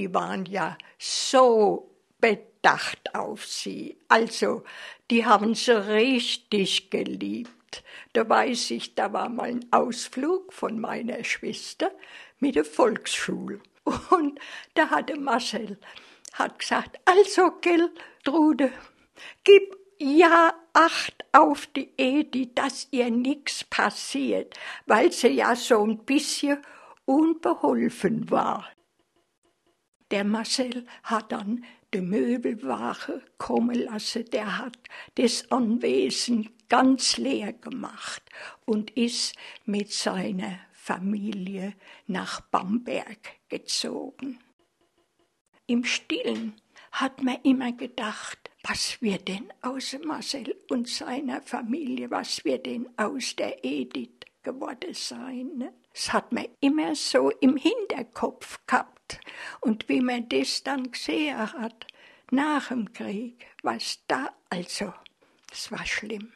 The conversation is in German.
die waren ja so bedacht auf sie. Also, die haben sie richtig geliebt. Da weiß ich, da war mal ein Ausflug von meiner Schwester mit der Volksschule. Und da hatte Marcel hat gesagt, also, gell, Trude, gib ja Acht auf die Edi, dass ihr nichts passiert, weil sie ja so ein bisschen unbeholfen war. Der Marcel hat dann die Möbelwache kommen lassen, der hat das Anwesen ganz leer gemacht und ist mit seiner Familie nach Bamberg gezogen. Im Stillen hat man immer gedacht, was wird denn aus Marcel und seiner Familie, was wird denn aus der Edith geworden sein? Ne? Das hat man immer so im Hinterkopf gehabt. Und wie man das dann gesehen hat, nach dem Krieg, was da also, das war schlimm.